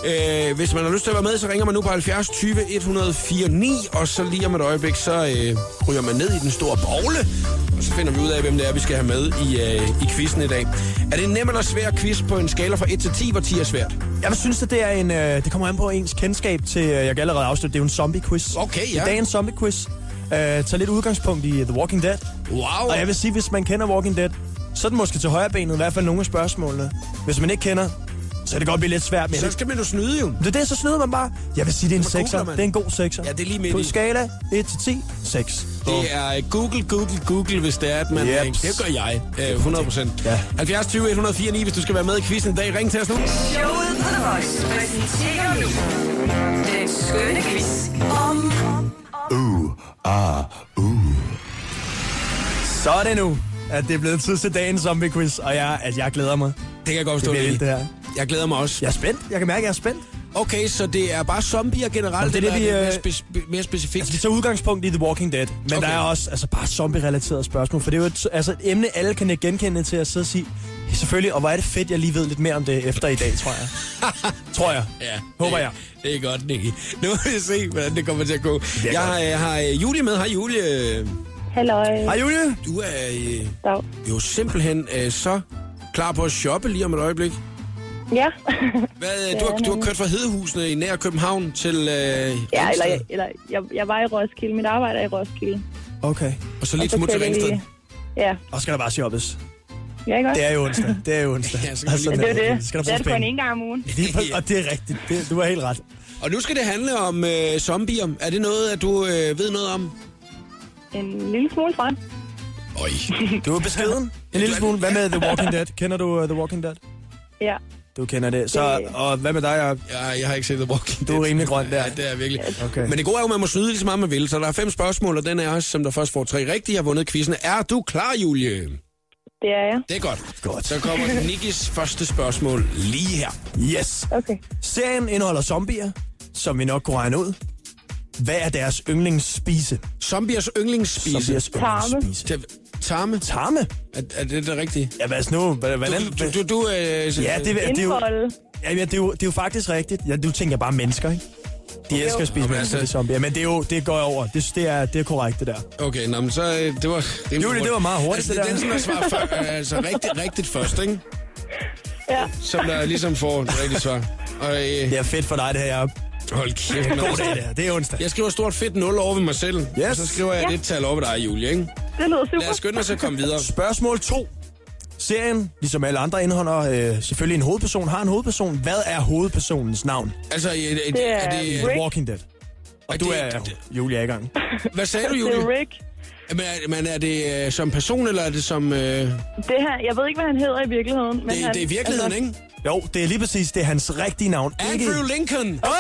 Ja, øh, hvis man har lyst til at være med, så ringer man nu på 70 20 104 9, og så lige om et øjeblik, så øh, ryger man ned i den store bogle, og så finder vi ud af, hvem det er, vi skal have med i, øh, i quizzen i dag. Er det en nem eller svær quiz på en skala fra 1 til 10, hvor 10 er svært? Jeg synes, at det er en... Øh, det kommer an på ens kendskab til... Øh, jeg kan allerede afslutte, det er jo en zombie-quiz. Okay, ja. I dag er en zombie-quiz. Øh, tager lidt udgangspunkt i The Walking Dead. Wow! Og jeg vil sige, hvis man kender Walking Dead, så er den måske til højre benet, i hvert fald nogle af spørgsmålene. Hvis man ikke kender, så kan det godt blive lidt svært. Men Så skal man jo snyde jo. det er det, så snyder man bare. Jeg vil sige, det er en Hvor googler 6'er. man? Det er en god 6'er. Ja, det er lige midt På i. skala 1 til 10, 6. Det er Google, Google, Google, hvis det er, at man... Yep. Øh, det gør jeg, øh, 100 procent. Ja. 70 20 104 9, hvis du skal være med i quizzen i dag. Ring til os nu. Showet på The Voice præsenterer nu den skønne quiz om Så er det nu, at det er blevet tid til dagens zombie-quiz, og jeg, at jeg glæder mig. Det kan jeg godt Det forstå. bliver vildt, det her. Jeg glæder mig også. Jeg er spændt. Jeg kan mærke, at jeg er spændt. Okay, så det er bare zombier generelt, Jamen, det er det, vi, mere, øh, speci- mere specifikt? Altså, vi tager udgangspunkt i The Walking Dead, men Okay. der er også altså, bare zombie-relaterede spørgsmål, for det er jo et, altså, et emne, alle kan genkende til at sidde og sige, selvfølgelig, og hvor er det fedt, jeg lige ved lidt mere om det efter i dag, tror jeg. tror jeg. Ja, Håber det, jeg. Det er godt, Nicky. Nu må vi se, hvordan det kommer til at gå. Jeg har, øh, har øh, Julie med. Hej, Julie. Halløj. Hej Julie. Du er øh, jo simpelthen øh, så klar på at shoppe lige om et øjeblik. Ja. Hvad, øh, du, har, du har kørt fra Hedehusene i nær København til øh, ja, Ringsted, eller, eller jeg, jeg var i Roskilde. Mit arbejde er i Roskilde. Okay. og så lige smut til Ringsted. lige- Ja, Og skal der bare shoppes. ja ikke også? Det er jo onsdag. Det er jo onsdag. Ja, så Ja, det er det. Skal der det er det kun en gang om ugen. Lige. Og det er rigtigt. Det, du har helt ret. Og nu skal det handle om øh, zombier. Er det noget, at du øh, ved noget om? En lille smule fra. Øj. Du er beskeden. En lille smule. Hvad med The Walking Dead? Kender du uh, The Walking Dead? Ja. Du kender det. Så, og hvad med dig? Jacob? Ja, jeg har ikke set The Walking Du er Dead. rimelig grøn der. Ja, det er virkelig. Okay. Men det gode er jo, at man må snyde lige så meget man vil. Så der er fem spørgsmål, og den er også, som der først får tre rigtige, har vundet quizzen. Er du klar, Julie? Det er jeg. Det er godt. Godt. Så kommer Nikis første spørgsmål lige her. Yes. Okay. Serien indeholder zombier, som vi nok kunne regne ud. Hvad er deres yndlingsspise? Zombiers yndlingsspise. Zombiers Tarme. yndlingsspise. Til- Tarme? Tarme? Er, er det det rigtige? Ja, hvad nu? Hvordan? Du, du, du, du øh, Ja, det, er- det, er jo, ja, ja, det, er jo, det er jo faktisk rigtigt. Ja, du tænker bare mennesker, ikke? De elsker at spise mennesker, altså- de zombier. Men det, er jo, det går over. Det, det, er, det er korrekt, det der. Okay, nå, men så øh, det var... Det, Julie, det var meget hurtigt, altså, det det, der. den, som er svar før, øh, altså rigtigt, rigtigt først, ikke? Ja. Som der ligesom får det rigtige svar. Og øh, Det er fedt for dig, det her, Jacob. hold kæft, mand. God dag, det her. Det er onsdag. Jeg skriver stort fedt 0 over ved mig selv. Yes. Og så skriver jeg Ja. et tal over ved dig, Julie, ikke? Det lyder super. Lad os skynde os at komme videre. Spørgsmål 2. Serien, ligesom alle andre indeholder, øh, selvfølgelig en hovedperson, har en hovedperson. Hvad er hovedpersonens navn? Altså, øh, øh, Det er er det... Rick. Walking Dead. Og Er du det- er, det- Julie er i gang. Hvad sagde du, Det Julie? er Rick. Men er, men er det øh, som person, eller er det som... Øh, det, Det her, jeg ved ikke, hvad han hedder i virkeligheden. Men han, det er i virkeligheden, altså, ikke? Jo, det er lige præcis, det er hans rigtige navn. Ikke... Andrew Lincoln. Øj!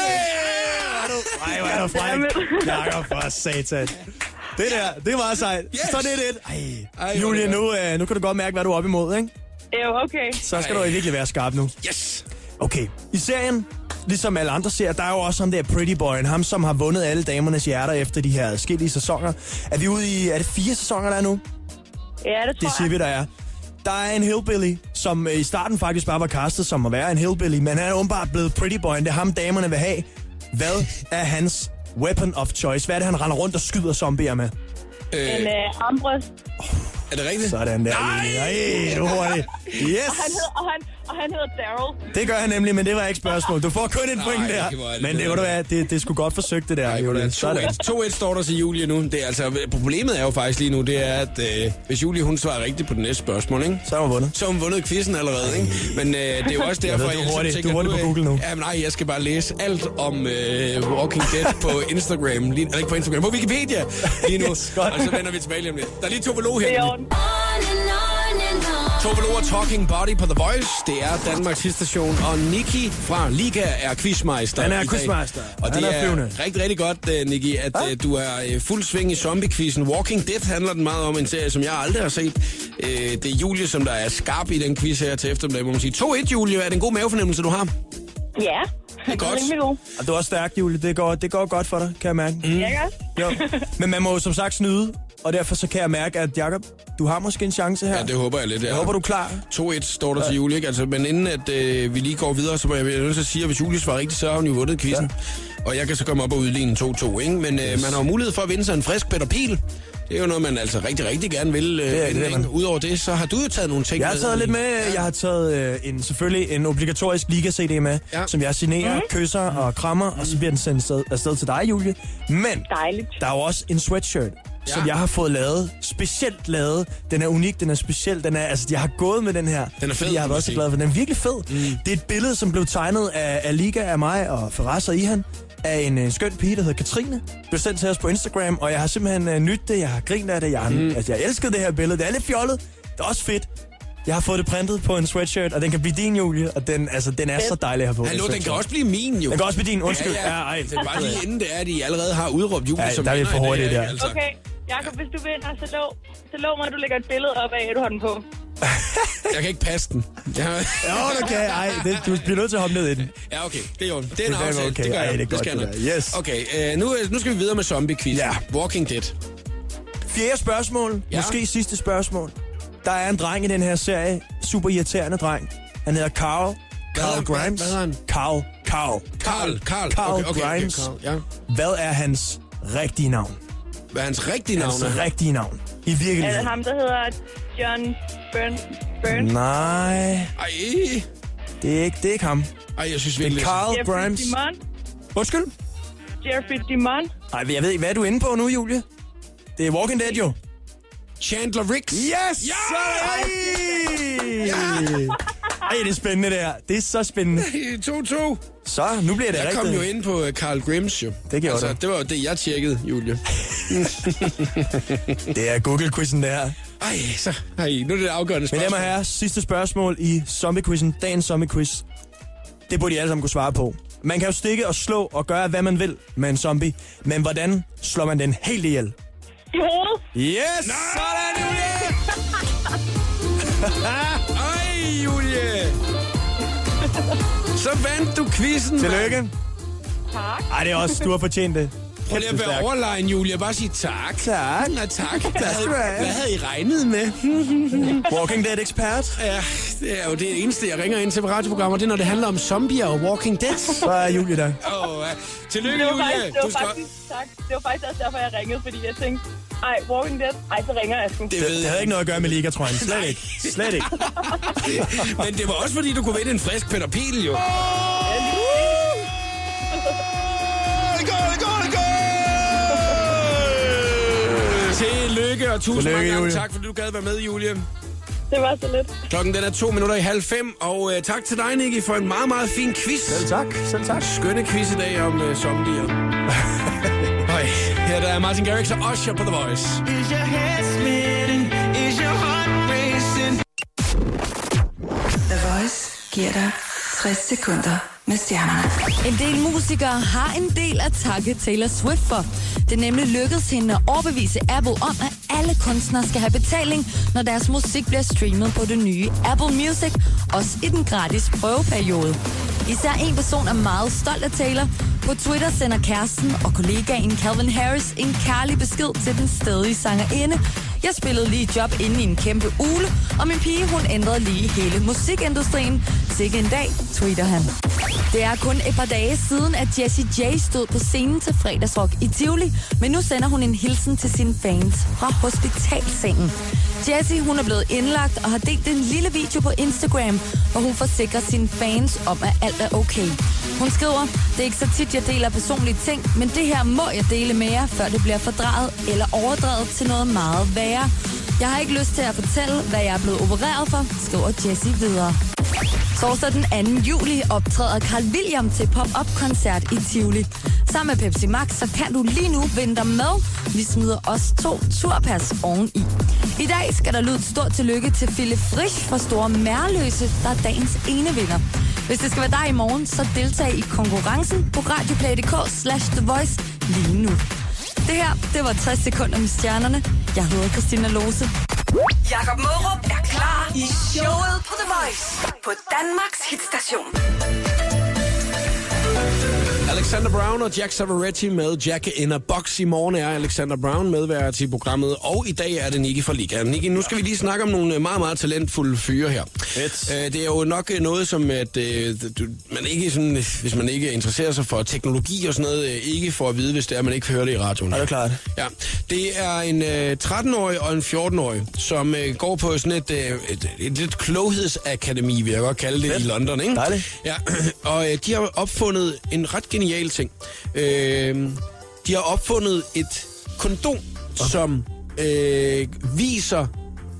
Ej, hvor er du fræk. Jakob, for satan. Det der, det var sejt. Yes. Så det er det. Ej, Ej, Julie, nu, øh, nu kan du godt mærke, hvad du er oppe imod, ikke? Jo, okay. Så skal Ej. du virkelig være skarp nu. Yes. Okay, i serien, ligesom alle andre serier, der er jo også ham der Pretty Boy'en, ham som har vundet alle damernes hjerter efter de her forskellige sæsoner. Er vi ude i, er det fire sæsoner, der er nu? Ja, det tror Det siger jeg. vi, der er. Der er en hillbilly, som øh, i starten faktisk bare var castet som at være en hillbilly, men han er åbenbart blevet Pretty Boy, det er ham, damerne vil have. Hvad er hans weapon of choice? Hvad er det, han render rundt og skyder zombier med? En uh, armbrøst. Er det rigtigt? Sådan der, Julie. Ej, du hurtigt. Og han, Yes! hedder, og, han, og han hedder Daryl. Det gør han nemlig, men det var ikke spørgsmål. Du får kun et point Nej, der. er det Men det, du hvad, det, det skulle godt forsøgt, det der. Nej, Julie. Julie, Sådan. 2-1. 2-1 står der til Julie nu. Det er altså, problemet er jo faktisk lige nu, det er, at øh, hvis Julie hun svarer rigtigt på det næste spørgsmål, ikke? Så har hun vundet. så har hun vundet quizzen allerede, ikke? Men øh, det er jo også derfor, ved, du er hurtig. tænker, Du er hurtig nu, på Google nu. Jamen nej, jeg skal bare læse alt om øh, Walking Dead på Instagram. Lige, eller ikke på Instagram, på Wikipedia lige nu. Yes, godt. og så vender vi tilbage lige om lidt. Der er lige Tove Lo Det er i her. orden. Tove Lo og Talking Body på The Voice. Det er Danmarks hitstation. Og Niki fra Liga er quizmeister Han er quizmeister. Og Han det er er, rigtig, rigtig godt, uh, Niki, at uh, du er uh, fuld sving i zombie-quizzen. Walking Dead handler den meget om en serie, som jeg aldrig har set. Uh, det er Julie, som der er skarp i den quiz her til eftermiddag, må man sige. 2-1, Julie. Er det en god mavefornemmelse, du har? Ja, Det er godt. Og du er også stærk, Julie. Det går, det går godt for dig, kan jeg mærke. Mm. Ja. Jo. Men man må jo som sagt snyde, og derfor så kan jeg mærke, at Jacob, du har måske en chance her. Ja, det håber jeg lidt. Ja. Jeg håber, du er klar. 2-1 står der til Julie, ikke? Altså, men inden at øh, vi lige går videre, så må jeg nødt til at sige, at hvis Julie svarer rigtigt, så har hun jo vundet quizzen. Ja. Og jeg kan så komme op og udligne 2-2, ikke? Men øh, man har jo mulighed for at vinde sig en frisk Peter Pil. Det er jo noget, man altså rigtig, rigtig gerne vil øh, Det er- det er man. Udover det, så har du jo taget nogle ting Jeg har taget lidt med. Jeg har taget øh, en, selvfølgelig en obligatorisk Liga-CD med, Ja. ja. som jeg signerer, mm. kysser og krammer, og så bliver den sendt afsted, afsted til dig, Julie. Men Dejligt. der er jo også en sweatshirt, ja. som Ja. jeg har fået lavet. Specielt lavet. Den er unik, den er speciel. Den er, altså, jeg har gået med den her. Den er fed, fordi jeg har må været så man glad for den. Den er virkelig fed. Mm. Det er et billede, som blev tegnet af, af Liga, af mig og Faraz og Ihan af en øh, skøn pige, der hedder Katrine. Blev sendt til os på Instagram, og jeg har simpelthen øh, nydt det. Jeg har grint af det. Jeg, har, mm. altså, jeg elskede det her billede. Det er lidt fjollet. Det er også fedt. Jeg har fået det printet på en sweatshirt, og den kan blive din, Julie. Og den, altså, den er så dejlig at have på. Hallo, den kan også blive min, jo. Den kan også blive din. Undskyld. Ja, ja. ej. Det er bare lige inden det er, at I allerede har udråbt Julie Ja, som der er vi for hurtigt der. Altså. Okay, Jakob, hvis du vinder, så lov, så lov mig, at du lægger et billede op af, at du har den på. Jeg kan ikke passe den. Jeg, Ja, du kan. Ej, det, du bliver nødt til at hoppe ned i den. Ja, okay. Det er jo det er en Det er aftale. okay. Det gør Ej, jeg. det er godt, skal jeg det nok. der. Yes. Okay, øh, nu, nu skal vi videre med zombie-quiz. Ja. Walking Dead. Fjerde spørgsmål. Ja. Ja. Måske sidste spørgsmål. Der er en dreng i den her serie. Super irriterende dreng. Han hedder Carl. Carl? Grimes. Hvad hedder han? Carl. Carl. Carl. Carl. Carl okay, okay, Grimes. Okay, Carl. Ja. Hvad er hans rigtige navn? Hvad er hans rigtige navn? Hans er? rigtige navn. I Er det virkeligheden. ham, der hedder John Burn? Burn? Nej, Ej, det er ikke, det er ikke ham. ej, jeg synes Det er virkelig... Carl Jeffrey Grimes. Dimon? Undskyld? Jeffrey Dimon? Nej, jeg ved ikke, hvad er du inde på nu, Julie? Det er Walking Dead, jo. Chandler Riggs. Yes! Ja! Ej! Ej, det er spændende, det her. Det er så spændende. 2-2. Så, nu bliver det Jeg rigtigt. kom jo ind på øh, Carl Grims, jo. Det gjorde altså, du. Det var jo det, jeg tjekkede, Julie. Det er Google-quizzen, det her. Ej, så... Ej, nu er det det afgørende Mine spørgsmål. damer og sidste spørgsmål i zombie-quizzen. Dagens zombie-quiz. Det burde I alle sammen kunne svare på. Man kan jo stikke og slå og gøre, hvad man vil med en zombie. Men hvordan slår man den helt ihjel? I hovedet? Yes! Sådan, Julie! Julie! Så vandt du quizzen, mand. Tillykke. Tak. Ej, det er også, du har fortjent det. Prøv lige at være overlegen, Julie. Bare sige tak. Tak. Ja, tak. Hvad havde, du hvad havde I regnet med? Walking Dead ekspert. Ja, det er jo det eneste, jeg ringer ind til på radioprogrammer, det er, når det handler om zombier og Walking Dead. Så er Julie der. Åh, ja. Tillykke, Det var, Julie. faktisk, det, Du var skal... faktisk, tak. det var faktisk også derfor, jeg ringede, fordi jeg tænkte, ej, Walking Dead, ej, så ringer jeg sgu. Det ved Det jeg havde ikke noget at gøre med Liga, tror jeg. Slet ikke. Slet ikke. Men det var også, fordi du kunne vinde en frisk Peter Pil, jo. Tillykke, og tusind Tillykke, mange gange tak, fordi du gad være med, Julie. Det var så lidt. Klokken den er to minutter i halv fem, og uh, tak til dig, Nicky, for en meget, meget fin quiz. Selv tak. Selv tak. Skønne quiz i dag om uh, zombier. Her der er Martin Garrix og Usher på The Voice. Is your head spinning? Is your heart racing? The Voice giver dig 60 sekunder med stjernerne. En del musikere har en del at takke Taylor Swift for. Det er nemlig lykkedes hende at overbevise Apple om, at alle kunstnere skal have betaling, når deres musik bliver streamet på det nye Apple Music, også i den gratis prøveperiode. Især en person er meget stolt af Taylor. På Twitter sender kæresten og kollegaen Calvin Harris en kærlig besked til den stedige sangerinde. Jeg spillede lige job inde i en kæmpe ule, og min pige hun ændrede lige hele musikindustrien. Sikke en dag, tweeter han. Det er kun et par dage siden, at Jessie J stod på scenen til fredagsrock i Tivoli, men nu sender hun en hilsen til sine fans fra hospitalsengen. Jessie, hun er blevet indlagt og har delt en lille video på Instagram, hvor hun forsikrer sine fans om, at alt er okay. Hun skriver, det er ikke så tit, jeg deler personlige ting, men det her må jeg dele med jer, før det bliver fordrejet eller overdrevet til noget meget værre. Jeg har ikke lyst til at fortælle, hvad jeg er blevet opereret for, skriver Jessie videre. Torsdag den 2. juli optræder Carl William til pop-up-koncert i Tivoli. Sammen med Pepsi Max, så kan du lige nu vente med. Vi smider også to turpas oveni. I dag skal der lyde et stort tillykke til Philip Frisch fra Store Mærløse, der er dagens ene vinder. Hvis det skal være dig i morgen, så deltag i konkurrencen på radioplay.dk slash The Voice lige nu. Det her, det var 60 sekunder med stjernerne. Jeg hedder Christina Lose. Jakob Mørup er klar i showet på The Voice på Danmarks hitstation. Alexander Brown og Jack Savaretti med Jack in a Box. I morgen er Alexander Brown medvært i programmet, og i dag er det Nicky fra Liga. Nicky, nu skal vi lige snakke om nogle meget, meget talentfulde fyre her. Fedt. Øh, Det er jo nok øh, noget, som at, øh, du, man ikke sådan, hvis man ikke interesserer sig for teknologi og sådan noget, øh, ikke får at vide, hvis det er, man ikke hører det i radioen. Ja, det er klart. Ja, det er en øh, 13-årig og en 14-årig, som øh, går på sådan et, øh, et, et lidt kloghedsakademi, vil jeg godt kalde det, Fedt. i London. Ikke? Dejligt. Ja, og øh, de har opfundet en ret genial ting. Øh, de har opfundet et kondom, okay. som øh, viser,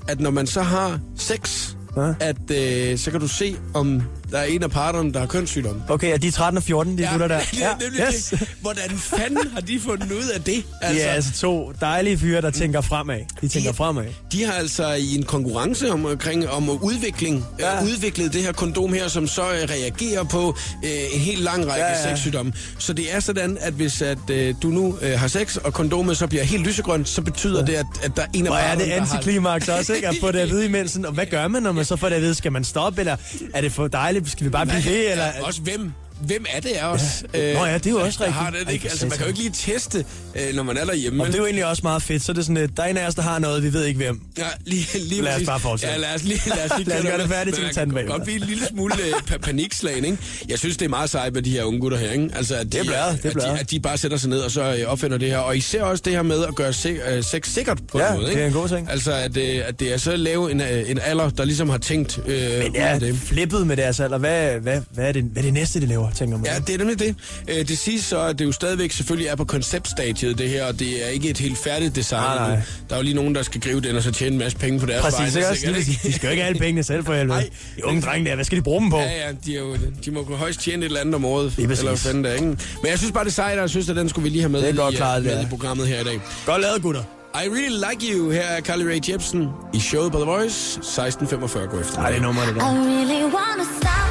at når man så har sex, Ja. at øh, så kan du se, om der er en af parterne, der har kønssygdom. Okay, og de er 13 og 14, de gutter der. er nemlig yes. det. Hvordan fanden har de fundet ud af det? Altså, de er altså to dejlige fyre, der tænker fremad. De tænker De- fremad. De har altså i en konkurrence om, omkring, om udvikling ja. Ja. udviklet det her kondom her, som så øh, reagerer på øh, en helt lang række ja, Ja, ja. ja. sexsygdomme. Så det er sådan, at hvis at, øh, du nu øh, har sex, og kondomet så bliver helt lysegrønt, så betyder ja. det, at, at der er en af Hvor er det har- antiklimaks også, ikke? At få det at vide imens. sådan, Og hvad gør man, når man så får det at vide? Skal man stoppe, eller er det for dejligt? Skal vi bare blive ved, eller... Også hvem? Hvem er det af os? Ja. Nå ja, det er jo også der Har rigtigt. det, ikke? Altså, man kan jo ikke lige teste, øh, når man er derhjemme. Og det er jo egentlig også meget fedt. Så er det sådan lidt, der er en af os, der har noget, vi ved ikke hvem. Ja, lige, lige Lad os bare fortsætte. Ja, lad os lige, lad os lige Lad os gøre det færdigt, til kan bagefter. godt blive en lille smule øh, pa- panikslagen, ikke? Jeg synes, det er meget sejt med de her unge gutter her, ikke? Altså, at de, Det er blæret, det er at, de, at de bare sætter sig ned og så øh, opfinder det her. Og især også det her med at gøre se, øh, sex sikkert på Ja, en måde, det ikke? er en god ting. Altså, at, øh, at det er så lave en, øh, en alder, der ligesom har tænkt øh, Men jeg er det. flippet med deres alder. Hvad, hvad, hvad, er det, hvad er det næste, de laver, tænker man? Ja, det er nemlig det. Øh, Det siges så, at det jo stadigvæk selvfølgelig er på konceptstadiet, det her, og det er ikke et helt færdigt design. Nej, nej. Der er jo lige nogen, der skal gribe den og så tjene en masse penge på deres Præcis, vegne, ikke også? sikkert, Lige præcis. De skal jo ikke have alle pengene selv for helvede. Nej. De unge drenge der, hvad skal de bruge dem på? Ja, ja, de, er jo, de må kunne højst tjene et eller andet om året. Præcis. Eller fanden det er, ikke? Men jeg synes bare, det er sejt, og jeg synes, at den skulle vi lige have med, Det er i, godt øh, klaret, det med er. i programmet her i dag. Godt lavet, gutter. I really like you. Her er Carly Rae Jepsen i showet på The Voice. 16.45 går efter. Nej, det er nummer, det der. I really wanna stop,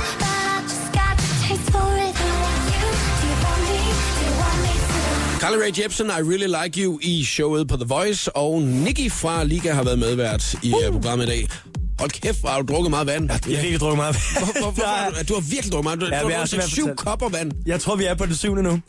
Carly Rae Jepsen, I really like you i showet på The Voice. Og Nicky fra Liga har været medvært i uh. programmet i dag. Hold kæft, hvor har du drukket meget vand. Jeg har virkelig drukket meget. Hvor, hvor, er- har du, du har virkelig drukket meget. Du, Ja, du har jeg drukket har syv kopper vand. Jeg tror, vi er på det syvende nu.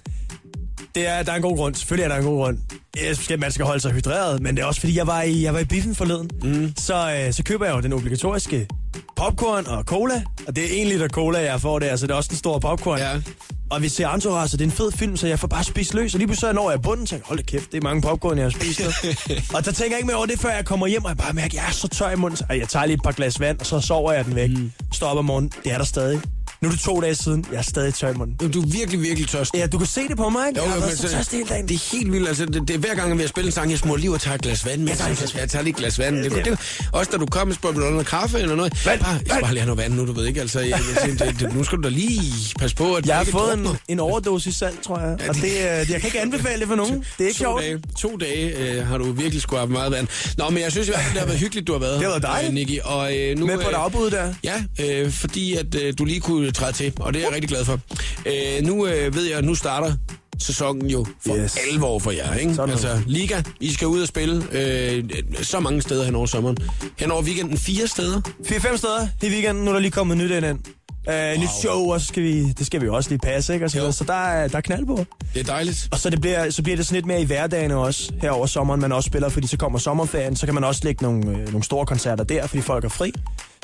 Det er, der er en god grund. Selvfølgelig er der en god grund. Jeg skal, man skal holde sig hydreret, men det er også fordi, jeg var i, jeg var i biffen forleden. Mm. Så, øh, så køber jeg jo den obligatoriske popcorn og cola. Og det er en liter cola, jeg får der, så det er også den store popcorn. Ja. Og vi ser Entourage, det er en fed film, så jeg får bare spist løs. Og lige pludselig når jeg bunden, tænker hold da kæft, det er mange popcorn, jeg har spist nu. og der tænker jeg ikke mere over det, før jeg kommer hjem, og jeg bare mærker, at jeg er så tør i munden. Så jeg tager lige et par glas vand, og så sover jeg den væk. Mm. Står op om morgenen, det er der stadig. Nu er det to dage siden, jeg er stadig tør i munden. Du er virkelig, virkelig tørstig. Ja, du kan se det på mig, ikke? jeg har været så men tørstig hele dagen. Det er helt vildt. Altså, det, det er hver gang, vi spiller en sang, jeg smutter lige og tager et glas vand med. Jeg tager, jeg tager lige et glas vand. Det, det, det, også da du kom, spurgte du noget kaffe eller noget. Vand, Bare, jeg skal bare lige have noget vand nu, du ved ikke. Altså, jeg, jeg, tænkte, det, det, nu skal du da lige passe på, at Jeg har fået en, en overdosis salt, tror jeg. Og det, øh, jeg kan ikke anbefale det for nogen. Det er ikke to sjovt. dage, to dage øh, har du virkelig skulle have meget vand. Nå, men jeg synes i hvert fald, det har været hyggeligt, du har været. Det har været dejligt. Øh, Nicky. Og, øh, nu, Med på et afbud der. Ja, øh, fordi at øh, du lige kunne træde til, og det er jeg rigtig glad for. Øh, nu øh, ved jeg, at nu starter sæsonen jo for Yes. alvor for jer, ikke? Sådan altså, Liga, I skal ud og spille øh, så mange steder hen over sommeren. Hen over weekenden fire steder. 4-5 steder i weekenden, nu er der lige kommet nyt ind. Uh, wow. Nyt show, og så skal vi, det skal vi også lige passe, ikke? Og så, så der, er, der er knald på. Det er dejligt. Og så, det bliver, så bliver det sådan lidt mere i hverdagen også, her over sommeren, man også spiller, fordi så kommer sommerferien, så kan man også lægge nogle, øh, nogle store koncerter der, fordi folk er fri.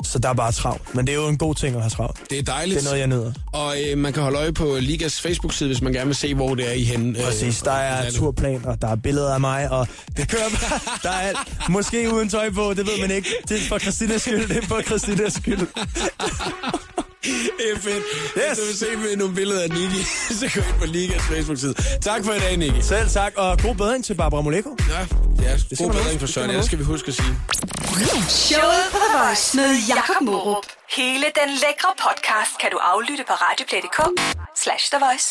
Så der er bare travlt. Men det er jo en god ting at have travlt. Det er dejligt. Det er noget, jeg nyder. Og øh, man kan holde øje på Ligas Facebook-side, hvis man gerne vil se, hvor det er I henne. øh, Præcis, der er turplan, og der er billeder af mig, og det kører bare. Der er alt. Måske uden tøj på, det ved man ikke. Det er for Christinas skyld, det er for Christinas skyld. Det er fedt. Hvis Yes. du vil se med nogle billeder af Nicky, så gå ind på Ligas Facebook-side. Tak for i dag, Nicky. Selv tak, og god bedring til Barbara Moleko. Ja, det er skal god bedring for det skal Søren. Det skal vi huske at sige. Showet på The Voice med Jakob Morup. Hele den lækre podcast kan du aflytte på radioplay.dk slash The Voice.